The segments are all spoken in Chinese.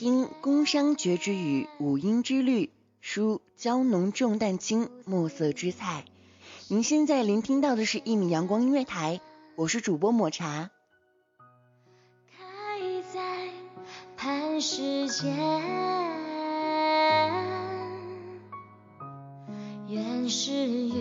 听宫商角徵羽，五音之律，书娇浓重淡轻，墨色之彩。您现在聆听到的是一米阳光音乐台，我是主播抹茶。开在磐石间，原是余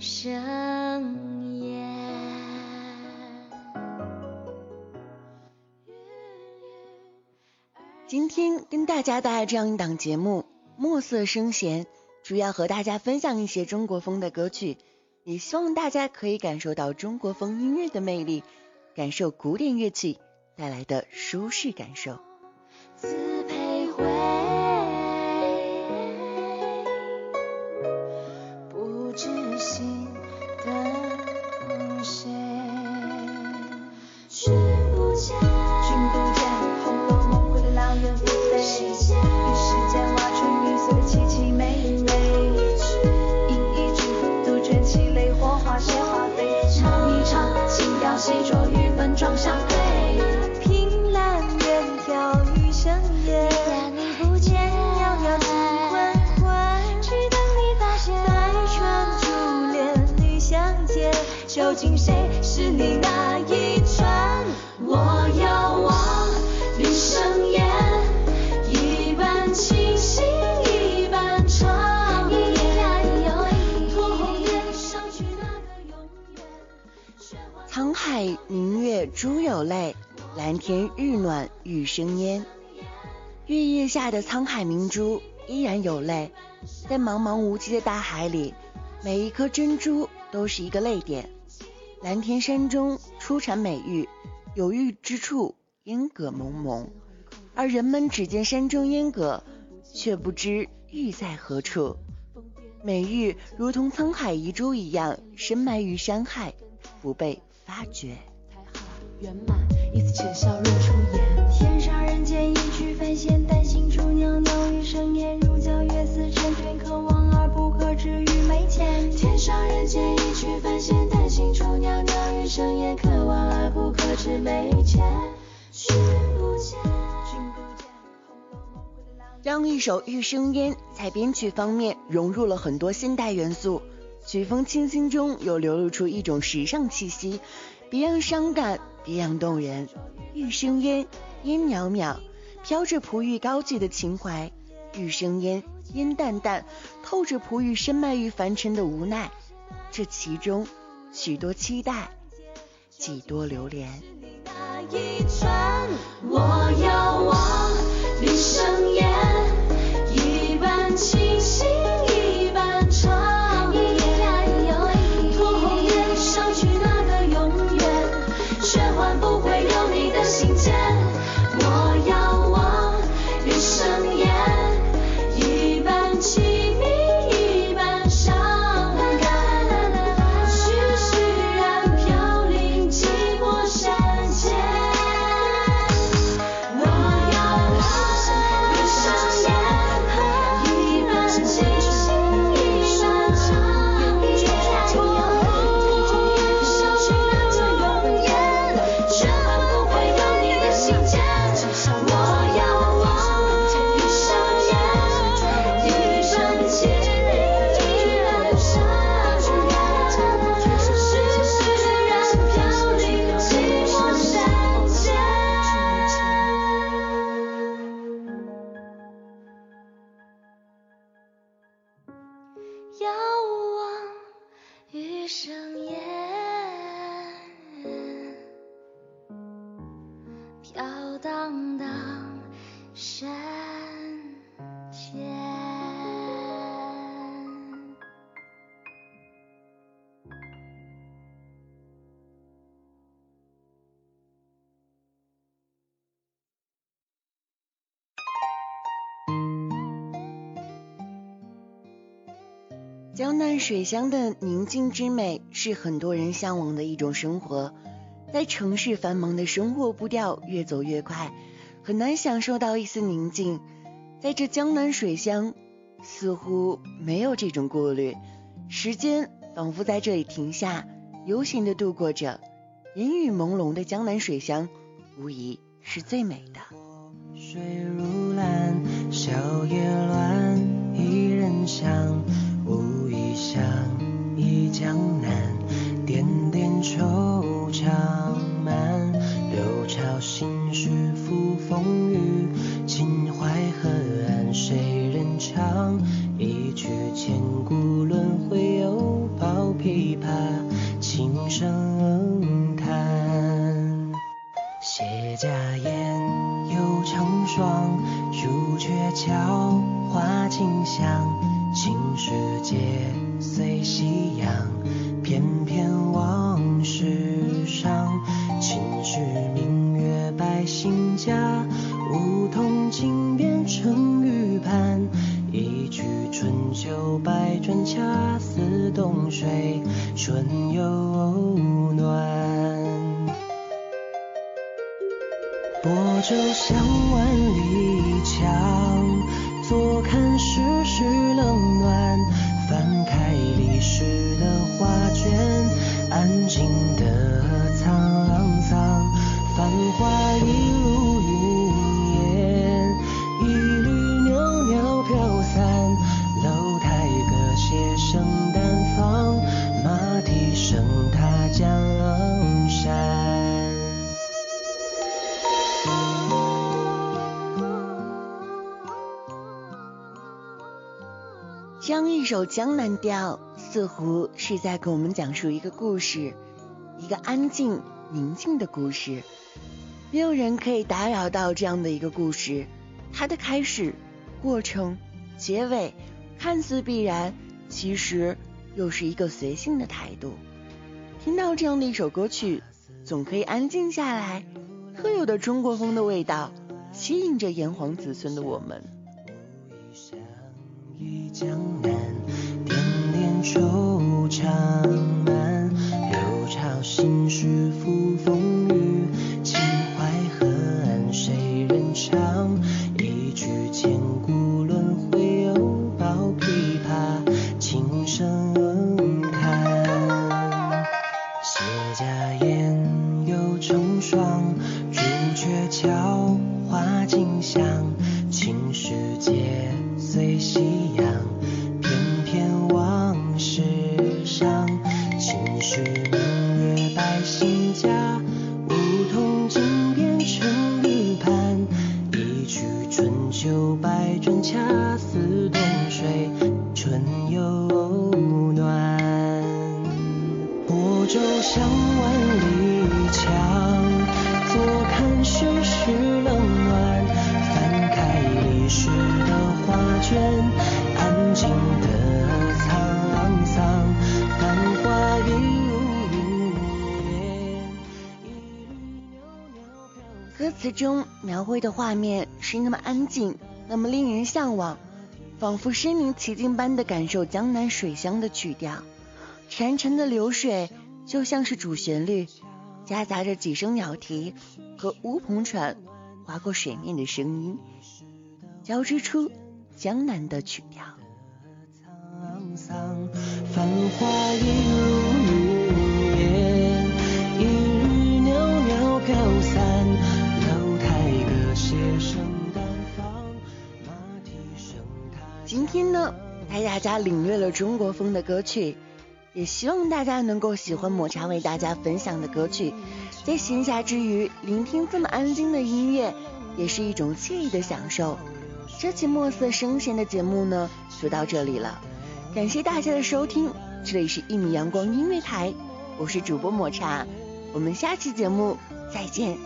生跟大家带来这样一档节目《墨色声弦》，主要和大家分享一些中国风的歌曲，也希望大家可以感受到中国风音乐的魅力，感受古典乐器带来的舒适感受。竟谁是你那一串？我遥望余生烟，一半清醒，一半长一来又一托红颜上去那个永远。雪花沧海明月珠有泪，蓝天日暖玉生烟。月夜下的沧海明珠依然有泪，在茫茫无际的大海里，每一颗珍珠都是一个泪点。蓝田山中出产美玉，有玉之处烟葛蒙蒙，而人们只见山中烟葛，却不知玉在何处。美玉如同沧海遗珠一样，深埋于山海，不被发掘。才好圆满，一丝浅笑若出眼。天上人间一曲凡弦，丹心处袅袅余生烟。如教月似沉淀，可望而不可知于眉间。天上人间是眉间。君不见，君不见，《红楼梦》回了阆苑这样一首《玉生烟》在编曲方面融入了很多现代元素，曲风清新中又流露出一种时尚气息，别样伤感，别样动人。玉生烟，烟袅袅，飘着璞玉高洁的情怀；玉生烟，烟淡淡，透着璞玉深埋于凡尘的无奈。这其中，许多期待，几多流连。我遥江南水乡的宁静之美是很多人向往的一种生活。在城市繁忙的生活步调越走越快，很难享受到一丝宁静。在这江南水乡，似乎没有这种顾虑，时间仿佛在这里停下，悠闲的度过着。烟雨朦胧的江南水乡，无疑是最美的。水如蓝，小叶乱，一人香，江南，点点惆怅满，流潮心事付风雨，秦淮河岸谁人唱？一曲千古轮回，又抱琵琶，轻声叹。谢家燕，又成双，朱鹊桥，花径香，青石街，随夕阳，翩翩往事伤。秦时明月百姓家，梧桐井边春雨畔。一曲春秋百转，恰似冬水春又暖。泊舟向万里江，样一首《江南调》，似乎是在给我们讲述一个故事，一个安静宁静的故事。没有人可以打扰到这样的一个故事，它的开始、过程、结尾，看似必然，其实又是一个随性的态度。听到这样的一首歌曲，总可以安静下来，特有的中国风的味道，吸引着炎黄子孙的我们。江南，点点惆怅满，流潮心事付风雨，秦淮河岸谁人唱？一曲千古轮回，又抱琵琶，轻声叹。谢家宴，词中描绘的画面是那么安静，那么令人向往，仿佛身临其境般的感受江南水乡的曲调。潺潺的流水就像是主旋律，夹杂着几声鸟啼和乌篷船划过水面的声音，交织出江南的曲调。沧桑，繁华一如带大家领略了中国风的歌曲，也希望大家能够喜欢抹茶为大家分享的歌曲。在闲暇之余，聆听这么安静的音乐，也是一种惬意的享受。这期墨色声弦的节目呢，就到这里了，感谢大家的收听，这里是《一米阳光音乐台》，我是主播抹茶，我们下期节目再见。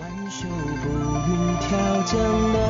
挽袖步云眺江南，